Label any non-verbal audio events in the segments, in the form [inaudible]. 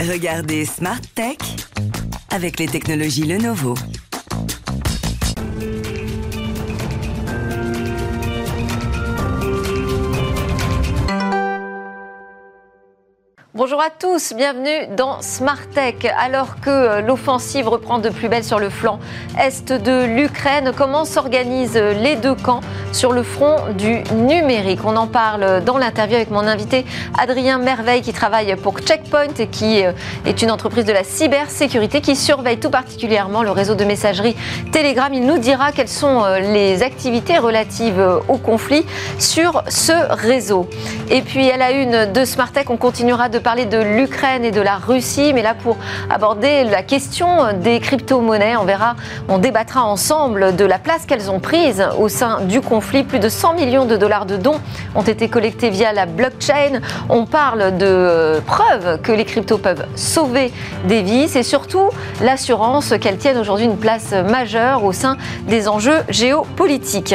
Regardez Smart Tech avec les technologies Lenovo. Bonjour à tous, bienvenue dans Smart. Alors que euh, l'offensive reprend de plus belle sur le flanc est de l'Ukraine, comment s'organisent les deux camps sur le front du numérique? On en parle dans l'interview avec mon invité Adrien Merveille qui travaille pour Checkpoint et qui euh, est une entreprise de la cybersécurité qui surveille tout particulièrement le réseau de messagerie Telegram. Il nous dira quelles sont euh, les activités relatives au conflit sur ce réseau. Et puis à la une de Smart on continuera de parler de l'Ukraine et de la Russie, mais là pour aborder la question des crypto-monnaies, on verra, on débattra ensemble de la place qu'elles ont prise au sein du conflit. Plus de 100 millions de dollars de dons ont été collectés via la blockchain. On parle de preuves que les cryptos peuvent sauver des vies. C'est surtout l'assurance qu'elles tiennent aujourd'hui une place majeure au sein des enjeux géopolitiques.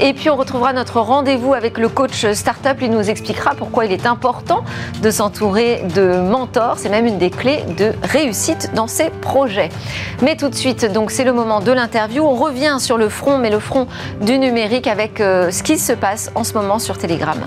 Et puis on retrouvera notre rendez-vous avec le coach startup. Il nous expliquera pourquoi il est important de s'entourer de mentors. C'est même une des clés de réussite dans ces projets. Mais tout de suite, donc c'est le moment de l'interview. On revient sur le front, mais le front du numérique avec euh, ce qui se passe en ce moment sur Telegram.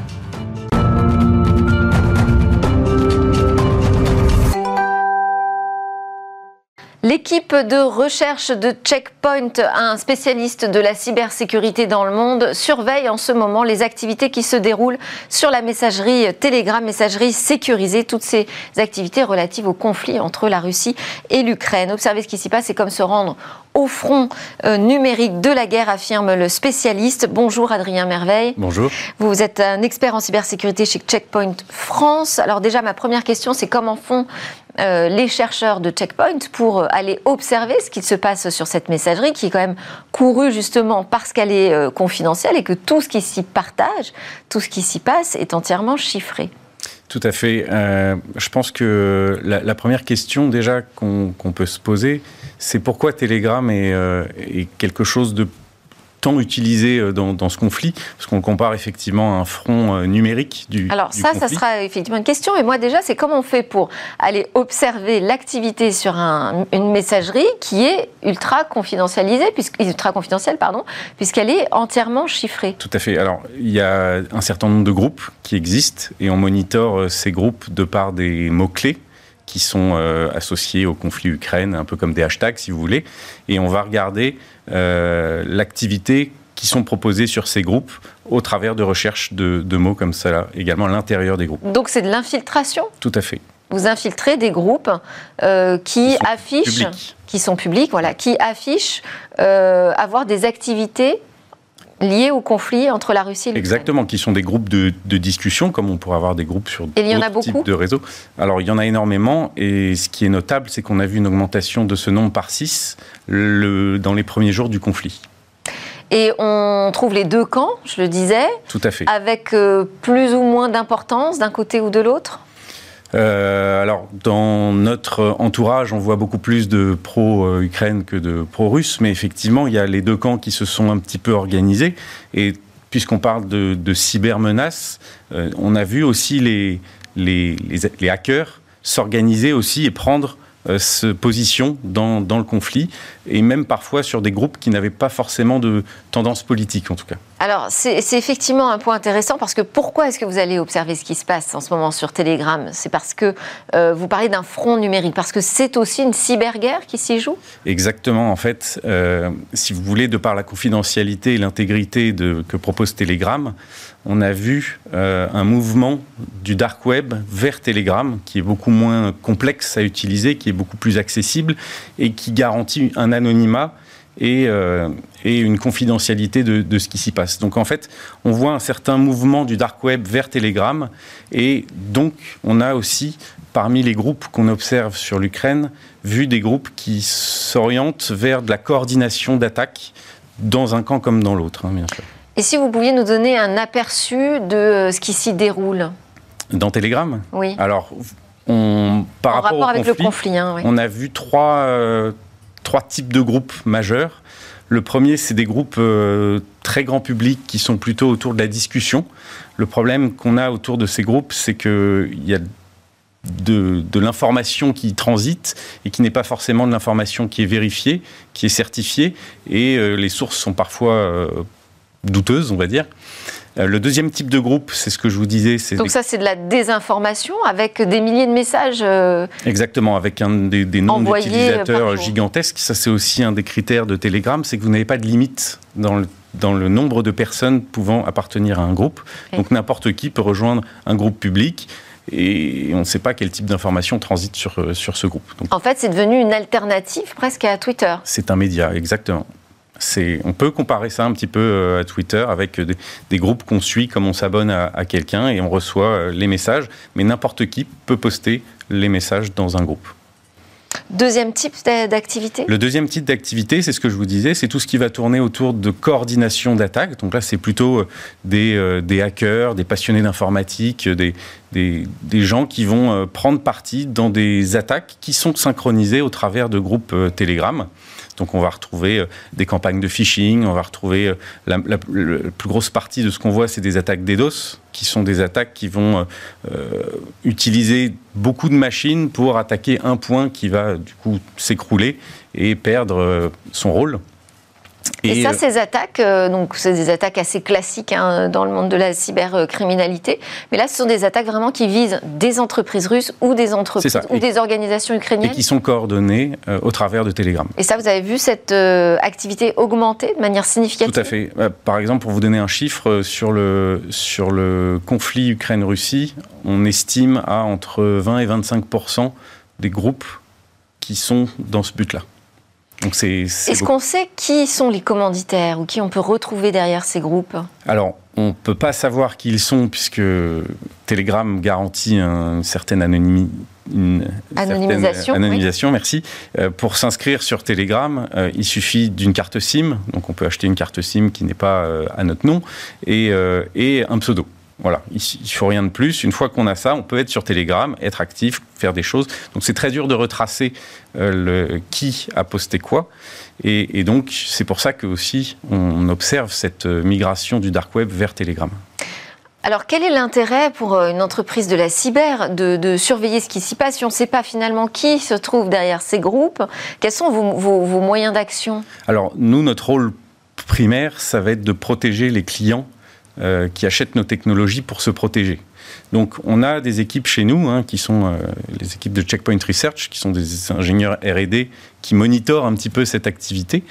L'équipe de recherche de Checkpoint, un spécialiste de la cybersécurité dans le monde, surveille en ce moment les activités qui se déroulent sur la messagerie Telegram, messagerie sécurisée, toutes ces activités relatives au conflit entre la Russie et l'Ukraine. Observer ce qui s'y passe, c'est comme se rendre au front euh, numérique de la guerre, affirme le spécialiste. Bonjour Adrien Merveille. Bonjour. Vous êtes un expert en cybersécurité chez Checkpoint France. Alors déjà, ma première question, c'est comment font euh, les chercheurs de Checkpoint pour euh, aller observer ce qui se passe sur cette messagerie qui est quand même courue justement parce qu'elle est euh, confidentielle et que tout ce qui s'y partage, tout ce qui s'y passe est entièrement chiffré? Tout à fait. je pense que la, première question déjà qu'on peut se poser, c'est pourquoi Telegram est, est, quelque chose de tant utilisé euh, dans, ce conflit Parce qu'on compare effectivement un front euh, numérique du. Alors, ça, ça sera effectivement une question. Et moi, déjà, c'est comment on fait pour aller observer l'activité sur une messagerie qui est ultra confidentialisée, ultra confidentielle, pardon, puisqu'elle est entièrement chiffrée. Tout à fait. Alors, il y a un certain nombre de groupes qui existent et on monitore euh, ces groupes de par des mots-clés qui sont associés au conflit Ukraine, un peu comme des hashtags si vous voulez, et on va regarder euh, l'activité qui sont proposées sur ces groupes au travers de recherches de, mots comme ça, également à l'intérieur des groupes. Donc c'est de l'infiltration? Tout à fait. Vous infiltrez des groupes euh, qui, affichent, qui sont publics, voilà, qui affichent euh, avoir des activités liées au conflit entre la Russie et l'Ukraine. Exactement, qui sont des groupes de, discussion, comme on pourrait avoir des groupes sur d'autres types de réseaux. Alors, il y en a énormément, et ce qui est notable, c'est qu'on a vu une augmentation de ce nombre par 6 le, dans les premiers jours du conflit. Et on trouve les deux camps, je le disais. Tout à fait. Avec euh, plus ou moins d'importance d'un côté ou de l'autre? Euh, alors, dans notre entourage, on voit beaucoup plus de pro-Ukraine que de pro-Russe, mais effectivement, il y a les deux camps qui se sont un petit peu organisés. Et puisqu'on parle de, de cybermenaces, euh, on a vu aussi les, hackers s'organiser aussi et prendre euh, position dans, le conflit, et même parfois sur des groupes qui n'avaient pas forcément de tendance politique, en tout cas. Alors, c'est effectivement un point intéressant, parce que pourquoi est-ce que vous allez observer ce qui se passe en ce moment sur Telegram? C'est parce que euh, vous parlez d'un front numérique, parce que c'est aussi une cyberguerre qui s'y joue? Exactement, en fait, euh, si vous voulez, de par la confidentialité et l'intégrité que propose Telegram, on a vu euh, un mouvement du dark web vers Telegram qui est beaucoup moins complexe à utiliser, qui est beaucoup plus accessible et qui garantit un anonymat et, euh, une confidentialité de, ce qui s'y passe. Donc en fait, on voit un certain mouvement du dark web vers Telegram et donc on a aussi parmi les groupes qu'on observe sur l'Ukraine vu des groupes qui s'orientent vers de la coordination d'attaques dans un camp comme dans l'autre, hein, bien sûr. Et si vous pouviez nous donner un aperçu de euh, ce qui s'y déroule? Dans Telegram? Oui. Alors, on, par en rapport, avec le conflit, hein, on a vu trois, euh, trois types de groupes majeurs. Le premier, c'est des groupes euh, très grand public qui sont plutôt autour de la discussion. Le problème qu'on a autour de ces groupes, c'est qu'il y a de, l'information qui transite et qui n'est pas forcément de l'information qui est vérifiée, qui est certifiée, et euh, les sources sont parfois euh, douteuses, on va dire. Euh, le deuxième type de groupe, c'est ce que je vous disais. Donc ça, c'est de la désinformation avec des milliers de messages. Exactement, avec un des, des nombres d'utilisateurs gigantesques. Ça, c'est aussi un des critères de Telegram, c'est que vous n'avez pas de limite dans le dans le nombre de personnes pouvant appartenir à un groupe. Donc n'importe qui peut rejoindre un groupe public et on ne sait pas quel type d'information transite sur, euh, sur ce groupe. en fait, c'est devenu une alternative presque à Twitter. C'est un média, exactement. On peut comparer ça un petit peu euh, à Twitter avec des, groupes qu'on suit comme on s'abonne à, à quelqu'un et on reçoit euh, les messages, mais n'importe qui peut poster les messages dans un groupe. Deuxième type d'activité? Le deuxième type d'activité, c'est ce que je vous disais, c'est tout ce qui va tourner autour de coordination d'attaques. Donc là, c'est plutôt euh, des, euh, des, hackers, des passionnés d'informatique, des, des, des, gens qui vont prendre parti dans des attaques qui sont synchronisées au travers de groupes Telegram. Donc on va retrouver des campagnes de phishing, on va retrouver la, la plus grosse partie de ce qu'on voit, c'est des attaques DDoS, qui sont des attaques qui vont euh, utiliser beaucoup de machines pour attaquer un point qui va du coup s'écrouler et perdre euh, son rôle. Et, ça, euh, ces attaques, euh, donc c'est des attaques assez classiques hein, dans le monde de la cybercriminalité, mais là, ce sont des attaques vraiment qui visent des entreprises russes ou des entreprises ou des organisations ukrainiennes. Et qui sont coordonnées euh, au travers de Telegram. Et ça, vous avez vu cette activité augmenter de manière significative? Tout à fait. Par exemple, pour vous donner un chiffre, sur le, sur le conflit Ukraine-Russie, on estime à entre 20 et 25% des groupes qui sont dans ce but-là. Est-ce qu'on sait qui sont les commanditaires ou qui on peut retrouver derrière ces groupes? Alors, on ne peut pas savoir qui ils sont puisque Telegram garantit une certaine anonymité. anonymisation, anonymisation merci. Euh, pour s'inscrire sur Telegram, euh, il suffit d'une carte SIM, donc on peut acheter une carte SIM qui n'est pas euh, à notre nom, et, et un pseudo. Voilà, il ne faut rien de plus. Une fois qu'on a ça, on peut être sur Telegram, être actif, faire des choses. Donc c'est très dur de retracer euh, le, qui a posté quoi. Et, donc c'est pour ça que aussi on observe cette euh, migration du dark web vers Telegram. Alors, quel est l'intérêt pour euh, une entreprise de la cyber de, surveiller ce qui s'y passe si on ne sait pas finalement qui se trouve derrière ces groupes? Quels sont vos moyens d'action? Alors, nous, notre rôle primaire, ça va être de protéger les clients euh, qui achètent nos technologies pour se protéger. Donc on a des équipes chez nous, hein, qui sont euh, les équipes de Checkpoint Research, qui sont des ingénieurs RD qui monitorent un petit peu cette activité,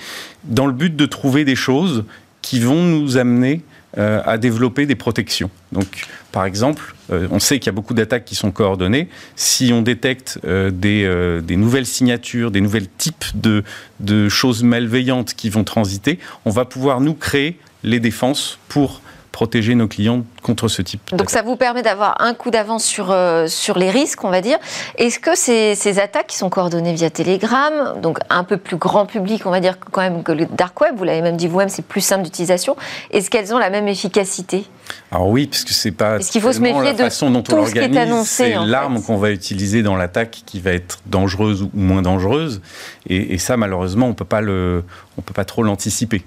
dans le but de trouver des choses qui vont nous amener euh, à développer des protections. Donc, par exemple, on sait qu'il y a beaucoup d'attaques qui sont coordonnées. Si on détecte des, nouvelles signatures, des nouveaux types de, choses malveillantes qui vont transiter, on va pouvoir nous créer les défenses pour protéger nos clients contre ce type. Donc ça vous permet d'avoir un coup d'avance sur, euh, sur les risques, on va dire. Est-ce que ces, ces, attaques qui sont coordonnées via Telegram, donc un peu plus grand public, on va dire quand même que le dark web, vous l'avez même dit vous-même, c'est plus simple d'utilisation, est-ce qu'elles ont la même efficacité? Alors oui, parce que c'est pas est-ce qu'il faut se méfier la de façon dont on l'organise, c'est l'arme qu'on va utiliser dans l'attaque qui va être dangereuse ou moins dangereuse, et, et ça malheureusement on peut pas le, on peut pas trop l'anticiper.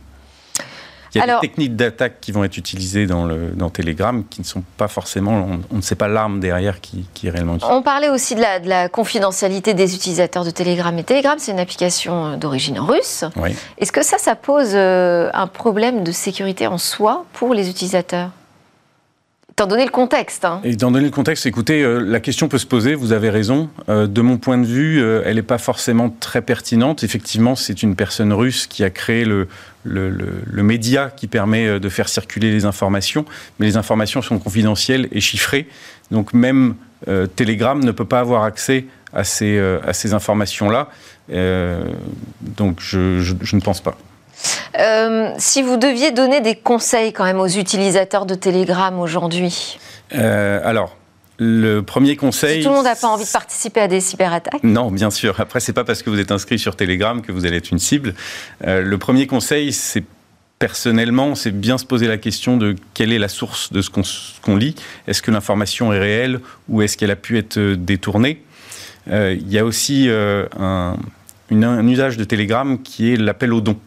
Il y a des techniques d'attaque qui vont être utilisées dans, le, dans Telegram qui ne sont pas forcément, on, ne sait pas l'arme derrière qui, est réellement utilisée. On parlait aussi de la, de la, confidentialité des utilisateurs de Telegram. Et Telegram, c'est une application euh, d'origine russe. Est-ce que ça, ça pose euh, un problème de sécurité en soi pour les utilisateurs? Étant donné le contexte. Hein. Étant donné le contexte, écoutez, euh, la question peut se poser, vous avez raison. de mon point de vue, elle n'est pas forcément très pertinente. Effectivement, c'est une personne russe qui a créé le, média qui permet euh, de faire circuler les informations, mais les informations sont confidentielles et chiffrées. Donc même euh, Telegram ne peut pas avoir accès à ces, euh, informations-là. donc je, ne pense pas. Si vous deviez donner des conseils quand même aux utilisateurs de Telegram aujourd'hui Alors, le premier conseil. tout le monde n'a pas envie de participer à des cyberattaques. Non, bien sûr. Après, c'est pas parce que vous êtes inscrit sur Telegram que vous allez être une cible. Euh, le premier conseil, c'est personnellement, c'est bien se poser la question de quelle est la source de ce qu'on lit. Est-ce que l'information est réelle ou est-ce qu'elle a pu être euh, détournée? Euh, Il y a aussi un, un, usage de Telegram qui est l'appel aux dons.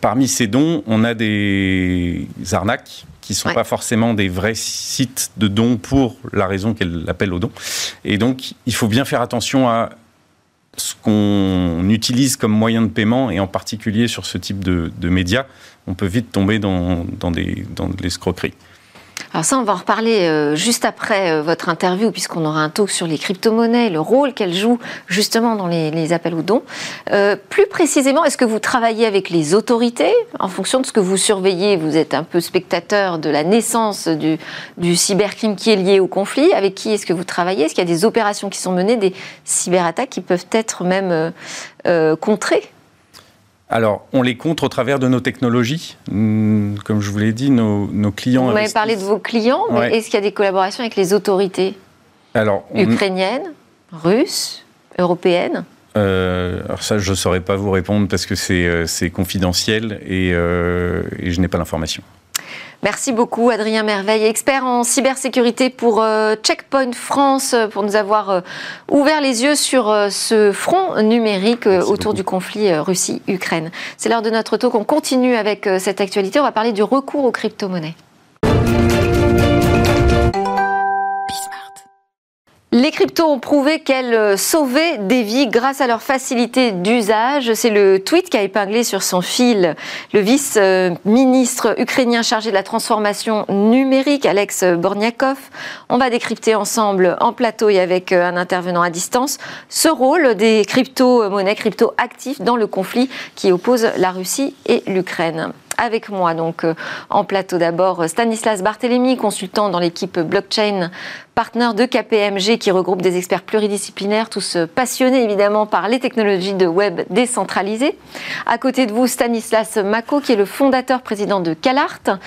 Parmi ces dons, on a des arnaques qui ne sont pas forcément des vrais sites de dons pour la raison qu'elle appelle au don. Et donc, il faut bien faire attention à ce qu'on utilise comme moyen de paiement, et en particulier sur ce type de, médias, on peut vite tomber dans, dans, des, dans de l'escroquerie. Alors ça, on va en reparler euh, juste après euh, votre interview, puisqu'on aura un talk sur les crypto-monnaies, le rôle qu'elles jouent justement dans les, appels aux dons. Euh, plus précisément, est-ce que vous travaillez avec les autorités en fonction de ce que vous surveillez? Vous êtes un peu spectateur de la naissance du, du cybercrime qui est lié au conflit. Avec qui est-ce que vous travaillez? Est-ce qu'il y a des opérations qui sont menées, des cyberattaques qui peuvent être même contrées? Alors, on les contre au travers de nos technologies. Hmm, comme je vous l'ai dit, nos, clients. Vous m'avez parlé de vos clients, mais est-ce qu'il y a des collaborations avec les autorités alors, Ukrainiennes, russes, européennes? Euh, alors ça, je ne saurais pas vous répondre parce que c'est euh, confidentiel et, euh, et je n'ai pas l'information. Merci beaucoup Adrien Merveille, expert en cybersécurité pour euh, Checkpoint France, euh, pour nous avoir euh, ouvert les yeux sur ce front numérique autour du conflit Russie-Ukraine. C'est l'heure de notre talk. On continue avec cette actualité. On va parler du recours aux crypto-monnaies. Les cryptos ont prouvé qu'elles euh, sauvaient des vies grâce à leur facilité d'usage. C'est le tweet qu'a épinglé sur son fil le vice-ministre ukrainien chargé de la transformation numérique, Alex Borniakov. On va décrypter ensemble en plateau et avec euh, un intervenant à distance ce rôle des crypto-monnaies, crypto-actifs dans le conflit qui oppose la Russie et l'Ukraine avec moi. Donc, euh, en plateau d'abord, Stanislas Barthélémy, consultant dans l'équipe blockchain partner de KPMG qui regroupe des experts pluridisciplinaires, tous euh, passionnés évidemment par les technologies de web décentralisées. À côté de vous, Stanislas Mako, qui est le fondateur président de CalArt,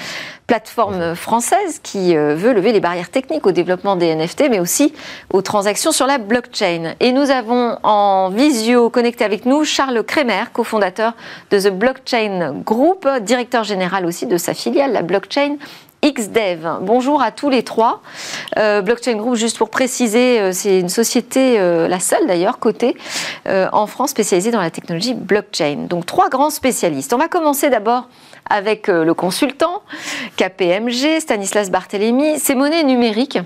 plateforme française qui euh, veut lever les barrières techniques au développement des NFT, mais aussi aux transactions sur la blockchain. Et nous avons en visio connecté avec nous Charles Kremer, cofondateur de The Blockchain Group, directeur général aussi de sa filiale, la blockchain XDev. Bonjour à tous les trois. Euh, Blockchain Group, juste pour préciser, euh, c'est une société, euh, la seule d'ailleurs, cotée en France, spécialisée dans la technologie blockchain. Donc trois grands spécialistes. On va commencer d'abord avec le consultant KPMG, Stanislas Barthélémy. Ces monnaies numériques,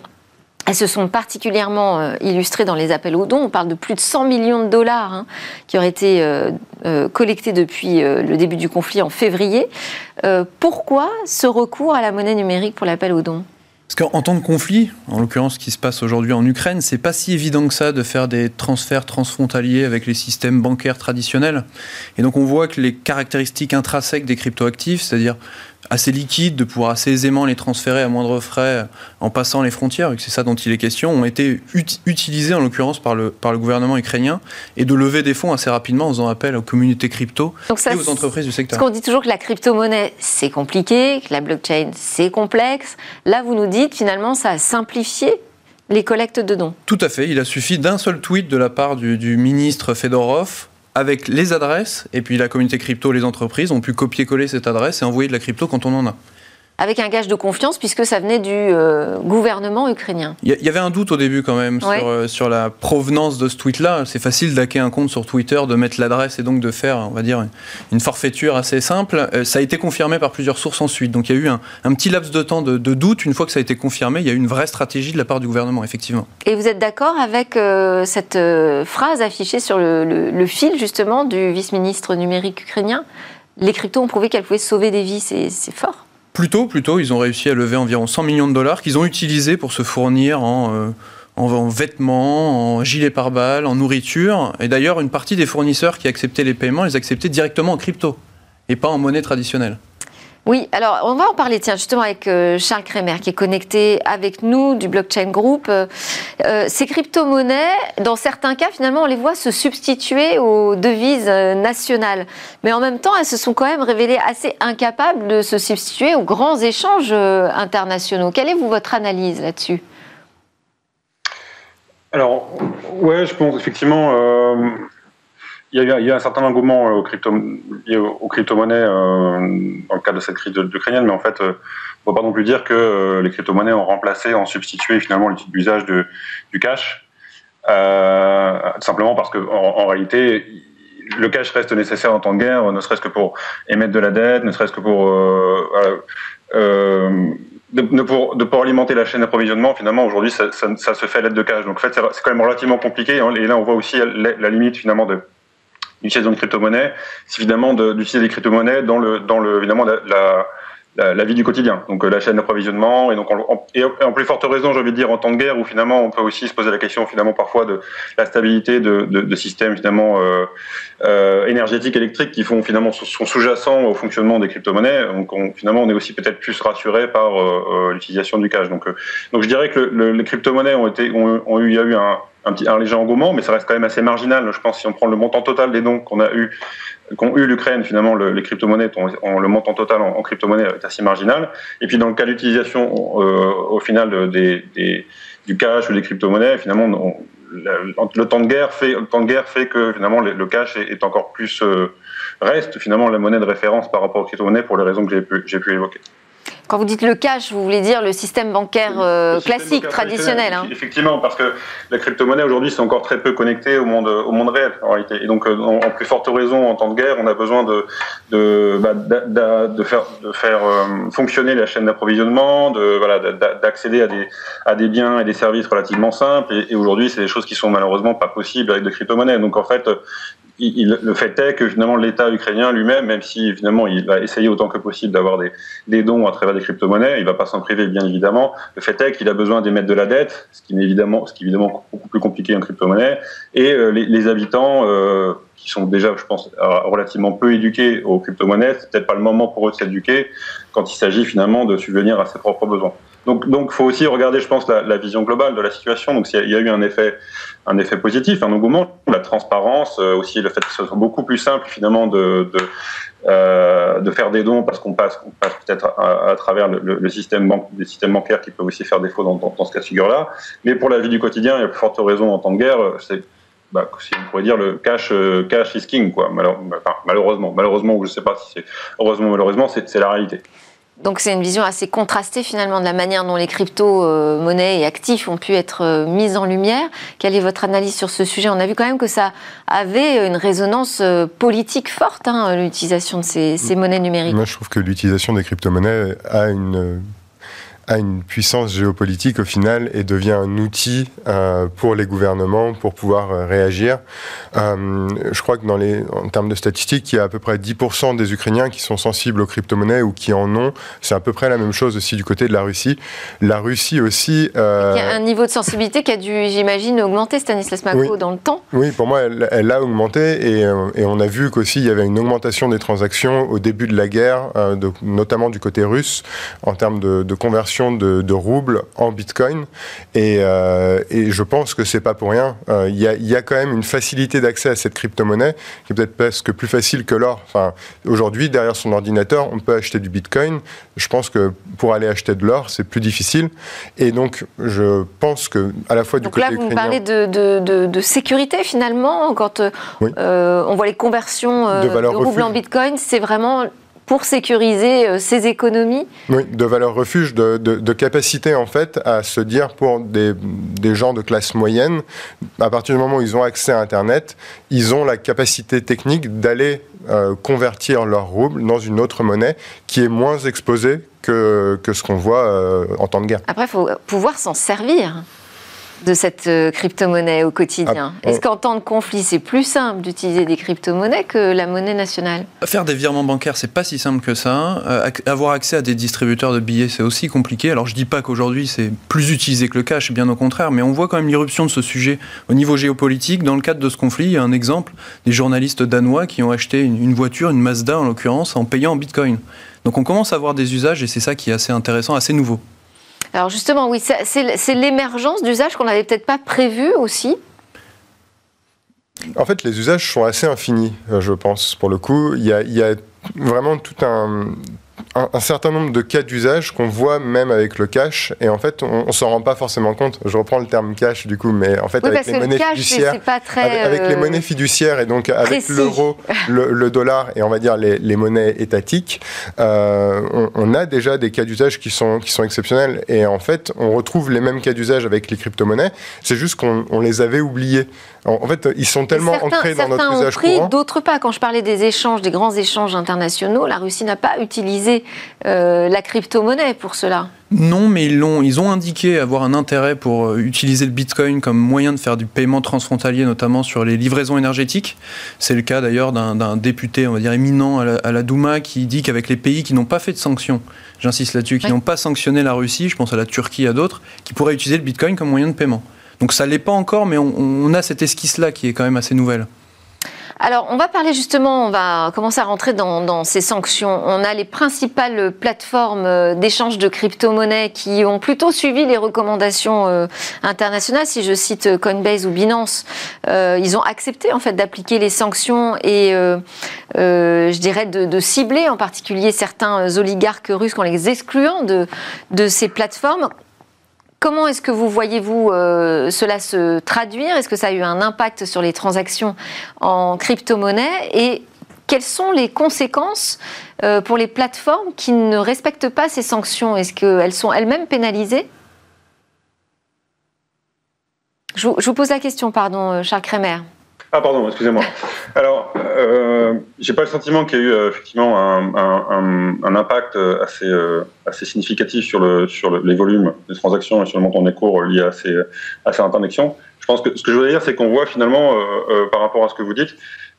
elles se sont particulièrement euh, illustrées dans les appels aux dons. On parle de plus de 100 millions de dollars hein, qui auraient été euh, euh, collectés depuis le début du conflit en février. pourquoi ce recours à la monnaie numérique pour l'appel aux dons? Parce qu'en temps de conflit, en l'occurrence ce qui se passe aujourd'hui en Ukraine, c'est pas si évident que ça de faire des transferts transfrontaliers avec les systèmes bancaires traditionnels. Et donc on voit que les caractéristiques intrinsèques des cryptoactifs, c'est-à-dire assez liquides, de pouvoir assez aisément les transférer à moindre frais en passant les frontières, et que c'est ça dont il est question, ont été utilisés en l'occurrence par le, par le gouvernement ukrainien et de lever des fonds assez rapidement en faisant appel aux communautés crypto et aux entreprises du secteur. Parce qu'on dit toujours que la crypto-monnaie c'est compliqué, que la blockchain c'est complexe. Là vous nous dites finalement ça a simplifié les collectes de dons. Tout à fait, il a suffi d'un seul tweet de la part du, du ministre Fedorov avec les adresses, et puis la communauté crypto, les entreprises ont pu copier-coller cette adresse et envoyer de la crypto quand on en a avec un gage de confiance puisque ça venait du euh, gouvernement ukrainien. Il y, avait un doute au début quand même sur, euh, sur, la provenance de ce tweet-là. C'est facile d'hacker un compte sur Twitter, de mettre l'adresse et donc de faire, on va dire, une forfaiture assez simple. Euh, ça a été confirmé par plusieurs sources ensuite. Donc il y a eu un, un petit laps de temps de, doute. Une fois que ça a été confirmé, il y a eu une vraie stratégie de la part du gouvernement, effectivement. Et vous êtes d'accord avec cette phrase affichée sur le, le fil justement du vice-ministre numérique ukrainien? Les cryptos ont prouvé qu'elles pouvaient sauver des vies. C'est fort. Plutôt, plutôt, ils ont réussi à lever environ 100 millions de dollars qu'ils ont utilisés pour se fournir en, euh, vêtements, en gilets pare-balles, en nourriture. Et d'ailleurs, une partie des fournisseurs qui acceptaient les paiements, les acceptaient directement en crypto et pas en monnaie traditionnelle. Oui, alors on va en parler, tiens, justement avec euh, Charles Kremer qui est connecté avec nous du Blockchain Group. Euh, euh, ces crypto-monnaies, dans certains cas, finalement, on les voit se substituer aux devises nationales. Mais en même temps, elles se sont quand même révélées assez incapables de se substituer aux grands échanges internationaux. Quelle est votre analyse là-dessus? Alors, ouais, je pense effectivement, il y, a, un certain engouement aux, crypto, aux crypto-monnaies euh, dans le cadre de cette crise ukrainienne, mais en fait, euh, on ne peut pas non plus dire que euh, les crypto-monnaies ont remplacé, ont substitué finalement l'usage du cash, simplement parce qu'en en, réalité, le cash reste nécessaire en temps de guerre, ne serait-ce que pour émettre de la dette, ne serait-ce que pour de, de alimenter la chaîne d'approvisionnement, finalement, aujourd'hui, ça, ça, se fait à l'aide de cash. Donc, en fait, c'est quand même relativement compliqué. Et là, on voit aussi la, limite, finalement, de l'utilisation de crypto-monnaies. C'est évidemment d'utiliser des crypto-monnaies dans le, dans le, évidemment, la la, vie du quotidien, donc euh, la chaîne d'approvisionnement, et donc en, en plus forte raison, j'ai envie de dire, en temps de guerre, où finalement on peut aussi se poser la question finalement parfois de la stabilité de, de, de systèmes finalement euh, euh, énergétiques, électriques qui font finalement sont sous-jacents au fonctionnement des crypto-monnaies. Donc finalement on est aussi peut-être plus rassuré par l'utilisation du cash. Donc donc je dirais que le, les crypto-monnaies ont été ont eu, il y a eu un un, petit, léger engouement, mais ça reste quand même assez marginal. Je pense si on prend le montant total des dons qu'on a eu qu'ont eu l'Ukraine, finalement, le, les crypto-monnaies, le montant total en, crypto-monnaie est assez marginal. Et puis, dans le cas d'utilisation, euh, au final, des, du cash ou des crypto-monnaies, finalement, le, temps de guerre fait, le temps de guerre fait que, finalement, le, cash est, encore plus, euh, reste, finalement, la monnaie de référence par rapport aux crypto-monnaies pour les raisons que j'ai pu, pu évoquer. Quand vous dites le cash, vous voulez dire le système bancaire euh, classique, traditionnel. Hein. Effectivement, parce que la crypto-monnaie aujourd'hui, c'est encore très peu connecté au monde, au monde réel, en réalité. Et donc, euh, en, plus forte raison, en temps de guerre, on a besoin de, de, bah, de faire, de faire euh, fonctionner la chaîne d'approvisionnement, de, voilà, d'accéder à des, à des biens et des services relativement simples. Et, et aujourd'hui, c'est des choses qui sont malheureusement pas possibles avec des crypto-monnaies. Donc, en fait, le fait est que finalement l'État ukrainien lui-même, même si finalement il va essayer autant que possible d'avoir des, dons à travers des crypto-monnaies, il va pas s'en priver bien évidemment. Le fait est qu'il a besoin d'émettre de la dette, ce qui est évidemment, beaucoup plus compliqué en crypto-monnaie, et euh, les, habitants euh, qui sont déjà, je pense, relativement peu éduqués aux crypto-monnaies, c'est peut-être pas le moment pour eux de s'éduquer quand il s'agit finalement de subvenir à ses propres besoins. Donc, donc, faut aussi regarder, je pense, la, la vision globale de la situation. Donc, il y a eu un effet, un effet positif, un engouement, la transparence, euh, aussi le fait que ce soit beaucoup plus simple finalement de, de, euh, de faire des dons parce qu'on passe, on passe peut-être à, travers le, le, système banque, des systèmes bancaires qui peuvent aussi faire défaut dans, dans, ce cas de figure-là. Mais pour la vie du quotidien, il y a plus forte raison en temps de guerre, c'est bah, si on pourrait dire le cash, euh, cash is king, quoi. malheureusement, malheureusement, je ne sais pas si c'est heureusement, malheureusement, c'est la réalité. Donc c'est une vision assez contrastée finalement de la manière dont les crypto-monnaies et actifs ont pu être euh, mis en lumière. Quelle est votre analyse sur ce sujet? On a vu quand même que ça avait une résonance euh, politique forte, hein, l'utilisation de ces, ces, monnaies numériques. Moi je trouve que l'utilisation des crypto-monnaies a une a une puissance géopolitique au final et devient un outil euh, pour les gouvernements pour pouvoir euh, réagir. Euh, je crois que dans les, en termes de statistiques, il y a à peu près 10% des Ukrainiens qui sont sensibles aux crypto-monnaies ou qui en ont. C'est à peu près la même chose aussi du côté de la Russie. La Russie aussi... Il y a un niveau de sensibilité qui a dû, j'imagine, augmenter, Stanislas Mako, dans le temps Oui, pour moi, elle, elle a augmenté et, et, on a vu qu'aussi il y avait une augmentation des transactions au début de la guerre, de, notamment du côté russe, en termes de, de conversion de, de roubles en Bitcoin. Et, euh, et je pense que c'est pas pour rien. Euh, il y, a, y, a, quand même une facilité d'accès à cette crypto-monnaie qui est peut-être presque plus facile que l'or. Enfin, aujourd'hui, derrière son ordinateur, on peut acheter du Bitcoin. Je pense que pour aller acheter de l'or, c'est plus difficile. Et donc, je pense que à la fois du donc côté là, vous me parlez de, de, de, sécurité finalement quand euh, on voit les conversions de, de roubles en Bitcoin, c'est vraiment pour sécuriser ses euh, économies Oui, de valeur refuge, de, de, de, capacité en fait à se dire pour des, des, gens de classe moyenne, à partir du moment où ils ont accès à Internet, ils ont la capacité technique d'aller euh, convertir leur rouble dans une autre monnaie qui est moins exposée que, que ce qu'on voit euh, en temps de guerre. Après, il faut pouvoir s'en servir de cette euh, crypto-monnaie au quotidien ah, Est-ce qu'en temps de conflit, c'est plus simple d'utiliser des crypto-monnaies que la monnaie nationale? Faire des virements bancaires, c'est pas si simple que ça. Euh, avoir accès à des distributeurs de billets, c'est aussi compliqué. Alors je dis pas qu'aujourd'hui c'est plus utilisé que le cash, bien au contraire, mais on voit quand même l'irruption de ce sujet au niveau géopolitique. Dans le cadre de ce conflit, il y a un exemple des journalistes danois qui ont acheté une, une voiture, une Mazda en l'occurrence, en payant en bitcoin. Donc on commence à avoir des usages et c'est ça qui est assez intéressant, assez nouveau. Alors justement, oui, c'est l'émergence d'usages qu'on n'avait peut-être pas prévu aussi. En fait, les usages sont assez infinis, euh, je pense, pour le coup. Il y a, il y a vraiment tout un, un, certain nombre de cas d'usage qu'on voit même avec le cash et en fait on, on s'en rend pas forcément compte. Je reprends le terme cash du coup, mais en fait oui, avec les monnaies cash, fiduciaires, pas très, avec, avec euh, les monnaies fiduciaires et donc avec l'euro, [laughs] le, le, dollar et on va dire les, les monnaies étatiques, euh, on, on, a déjà des cas d'usage qui sont qui sont exceptionnels et en fait on retrouve les mêmes cas d'usage avec les crypto-monnaies. C'est juste qu'on les avait oubliés. En, fait, ils sont tellement certains, ancrés dans notre ont usage pris, courant. D'autres pas. Quand je parlais des échanges, des grands échanges internationaux, la Russie n'a pas utilisé euh, la crypto-monnaie pour cela. Non, mais ils, ont, ils ont indiqué avoir un intérêt pour euh, utiliser le Bitcoin comme moyen de faire du paiement transfrontalier, notamment sur les livraisons énergétiques. C'est le cas d'ailleurs d'un député, on va dire, éminent à la, à la Douma qui dit qu'avec les pays qui n'ont pas fait de sanctions, j'insiste là-dessus, qui n'ont pas sanctionné la Russie, je pense à la Turquie, à d'autres, qui pourraient utiliser le Bitcoin comme moyen de paiement. Donc ça l'est pas encore, mais on, a cette esquisse-là qui est quand même assez nouvelle. Alors, on va parler justement, on va commencer à rentrer dans, ces sanctions. On a les principales plateformes euh, d'échange de crypto-monnaies qui ont plutôt suivi les recommandations euh, internationales. Si je cite Coinbase ou Binance, euh, ils ont accepté en fait d'appliquer les sanctions et, je dirais, de, cibler en particulier certains oligarques russes en les excluant de, de ces plateformes. Comment est-ce que vous voyez-vous euh, cela se traduire? Est-ce que ça a eu un impact sur les transactions en crypto-monnaie? Et quelles sont les conséquences euh, pour les plateformes qui ne respectent pas ces sanctions? Est-ce qu'elles sont elles-mêmes pénalisées? Je vous, pose la question, pardon, euh, Charles Kremer. Ah pardon, excusez-moi. Alors, euh, j'ai pas le sentiment qu'il y ait eu euh, effectivement un, impact euh, assez, euh, assez significatif sur, le, sur le, les volumes des transactions et sur le montant des cours liés à ces, à ces. Je pense que ce que je voulais dire, c'est qu'on voit finalement, par rapport à ce que vous dites,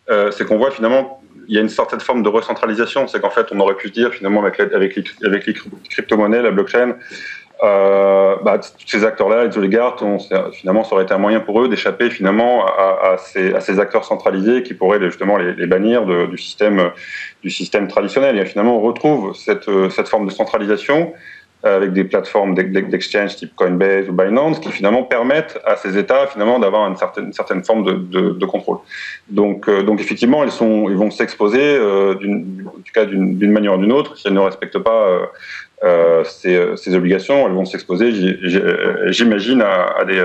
c'est qu'on voit finalement il y a une certaine forme de recentralisation. C'est qu'en fait, on aurait pu dire finalement avec, avec les crypto-monnaies, la blockchain, euh, bah, tous ces acteurs-là, les oligarques, on, finalement, ça aurait été un moyen pour eux d'échapper finalement à, ces, acteurs centralisés qui pourraient justement les, bannir du système du système traditionnel. Et finalement, on retrouve cette, cette forme de centralisation avec des plateformes d'exchange type Coinbase ou Binance qui finalement permettent à ces États finalement d'avoir une certaine, une certaine forme de, de, de contrôle. Donc, euh, donc effectivement, ils, sont, ils vont s'exposer, euh, d'une manière ou d'une autre, si elles ne respectent pas euh, euh, ces, ces, obligations, elles vont s'exposer, j'imagine, à, à, des,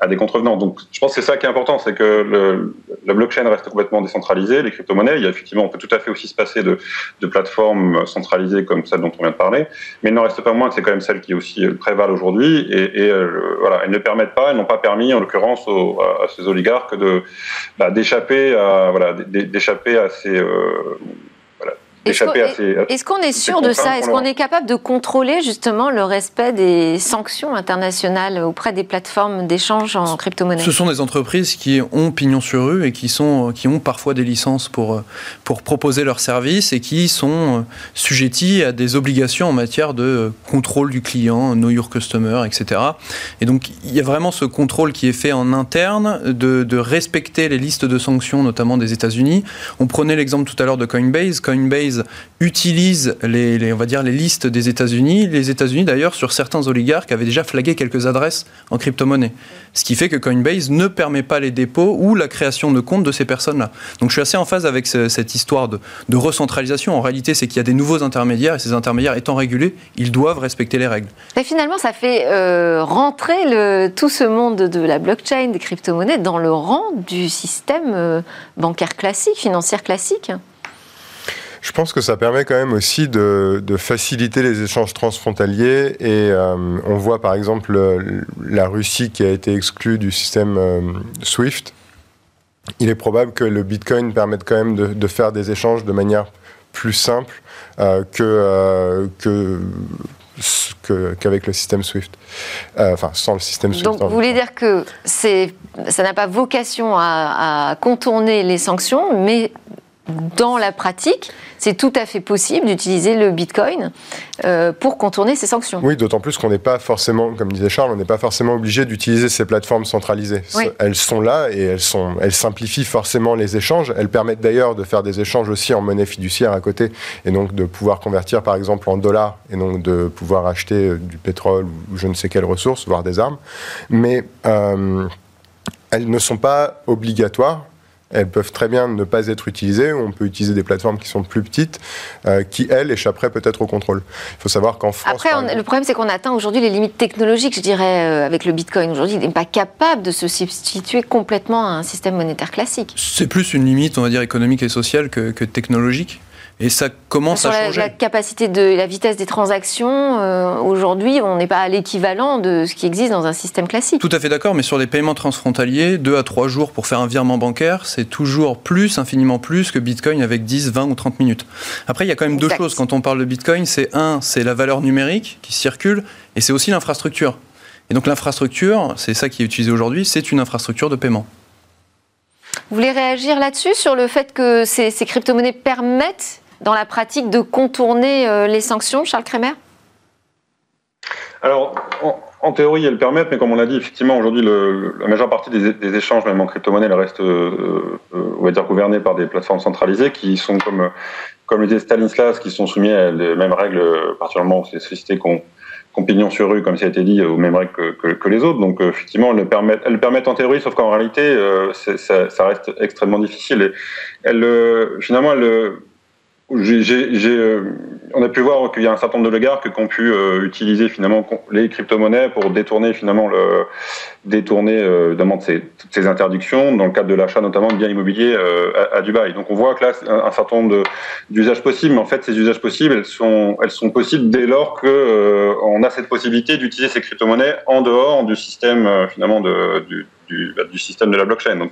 à des contrevenants. Donc, je pense que c'est ça qui est important, c'est que le, la blockchain reste complètement décentralisée, les crypto-monnaies, il y a effectivement, on peut tout à fait aussi se passer de, de plateformes centralisées comme celle dont on vient de parler, mais il n'en reste pas moins que c'est quand même celle qui aussi prévalent aujourd'hui, et, et euh, voilà, elles ne permettent pas, elles n'ont pas permis, en l'occurrence, à, ces oligarques de bah, d'échapper à voilà, d'échapper à ces euh, est-ce qu'on est, sûr de ça? Est-ce qu'on est capable de contrôler justement le respect des sanctions internationales auprès des plateformes d'échange en crypto-monnaie? Ce sont des entreprises qui ont pignon sur rue et qui, sont, qui ont parfois des licences pour, pour proposer leurs services et qui sont sujettis à des obligations en matière de contrôle du client, know your customer, etc. Et donc il y a vraiment ce contrôle qui est fait en interne de, de respecter les listes de sanctions, notamment des États-Unis. On prenait l'exemple tout à l'heure de Coinbase. Coinbase utilise les, on va dire, les listes des États-Unis. Les États-Unis, d'ailleurs, sur certains oligarques, avaient déjà flagué quelques adresses en crypto-monnaie. Ce qui fait que Coinbase ne permet pas les dépôts ou la création de comptes de ces personnes-là. Donc je suis assez en phase avec cette histoire de, recentralisation. En réalité, c'est qu'il y a des nouveaux intermédiaires et ces intermédiaires étant régulés, ils doivent respecter les règles. Et finalement, ça fait euh, rentrer tout ce monde de la blockchain, des crypto-monnaies, dans le rang du système euh, bancaire classique, financier classique. Je pense que ça permet quand même aussi de, faciliter les échanges transfrontaliers et euh, on voit par exemple la Russie qui a été exclue du système euh, SWIFT. Il est probable que le Bitcoin permette quand même de, faire des échanges de manière plus simple euh, que, que qu'avec le système SWIFT. enfin, sans le système SWIFT. Donc, vous voulez dire que ça n'a pas vocation à, contourner les sanctions, mais dans la pratique, c'est tout à fait possible d'utiliser le Bitcoin euh, pour contourner ces sanctions. Oui, d'autant plus qu'on n'est pas forcément, comme disait Charles, on n'est pas forcément obligé d'utiliser ces plateformes centralisées. Elles sont là et elles, sont, elles simplifient forcément les échanges. Elles permettent d'ailleurs de faire des échanges aussi en monnaie fiduciaire à côté et donc de pouvoir convertir par exemple en dollars et donc de pouvoir acheter euh, du pétrole ou je ne sais quelle ressource, voire des armes. Mais euh, elles ne sont pas obligatoires elles peuvent très bien ne pas être utilisées. On peut utiliser des plateformes qui sont plus petites, euh, qui, elles, échapperaient peut-être au contrôle. Il faut savoir qu'en France... Après, le problème, c'est qu'on atteint aujourd'hui les limites technologiques, je dirais, euh, avec le Bitcoin. Aujourd'hui, il n'est pas capable de se substituer complètement à un système monétaire classique. C'est plus une limite, on va dire, économique et sociale que, que technologique? Et ça commence Sur à changer. la capacité de la vitesse des transactions, euh, aujourd'hui, on n'est pas à l'équivalent de ce qui existe dans un système classique. Tout à fait d'accord, mais sur les paiements transfrontaliers, 2 à 3 jours pour faire un virement bancaire, c'est toujours plus, infiniment plus que Bitcoin avec 10, 20 ou 30 minutes. Après, il y a quand même deux choses quand on parle de Bitcoin. C'est un, c'est la valeur numérique qui circule, et c'est aussi l'infrastructure. Et donc l'infrastructure, c'est ça qui est utilisé aujourd'hui, c'est une infrastructure de paiement. Vous voulez réagir là-dessus, sur le fait que ces, ces crypto-monnaies permettent, dans la pratique, de contourner euh, les sanctions, Charles Crémer? Alors, en, théorie, elles permettent, mais comme on l'a dit, effectivement, aujourd'hui, la majeure partie des, échanges, même en crypto-monnaie, restent, euh, euh, on va dire, gouvernés par des plateformes centralisées qui sont comme, euh, comme le disait Stanislas, qui sont soumis à les mêmes règles, euh, particulièrement ces sociétés qu'on pignon sur rue, comme ça a été dit, aux mêmes règles que, les autres. Donc, euh, effectivement, elles le permettent, elles le permettent en théorie, sauf qu'en réalité, euh, ça, reste extrêmement difficile. Et euh, finalement, elles, euh, j'ai- euh, on a pu voir qu'il y a un certain nombre d'oligarques qui ont pu euh, utiliser finalement les crypto-monnaies pour détourner finalement le détourner euh, de ces, ces interdictions dans le cadre de l'achat notamment de biens immobiliers euh, à, à Dubaï. Donc on voit que là un, un certain nombre de- d'usages possibles, mais en fait ces usages possibles elles sont elles sont possibles dès lors que euh, on a cette possibilité d'utiliser ces crypto-monnaies en dehors du système euh, finalement de, du, du, bah, du système de la blockchain.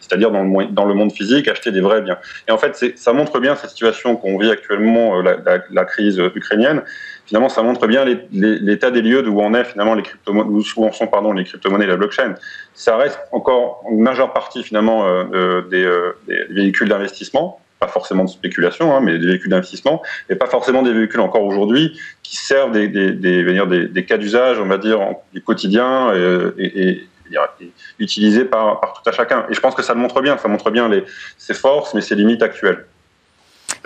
C'est-à-dire dans dans le monde physique acheter des vrais biens. Et en fait, ça montre bien cette situation qu'on vit actuellement, euh, la, crise ukrainienne. Finalement, ça montre bien l'état des lieux d'où on est finalement les crypto où en sont pardon les crypto-monnaies et la blockchain. Ça reste encore une majeure partie finalement euh, euh, des, véhicules d'investissement, pas forcément de spéculation, hein, mais des véhicules d'investissement, et pas forcément des véhicules encore aujourd'hui qui servent des, des, des, des, cas d'usage, on va dire, en- du quotidien et, et, et utilisés par, par tout à chacun. Et je pense que ça le montre bien, ça montre bien les, ses forces, mais ses limites actuelles.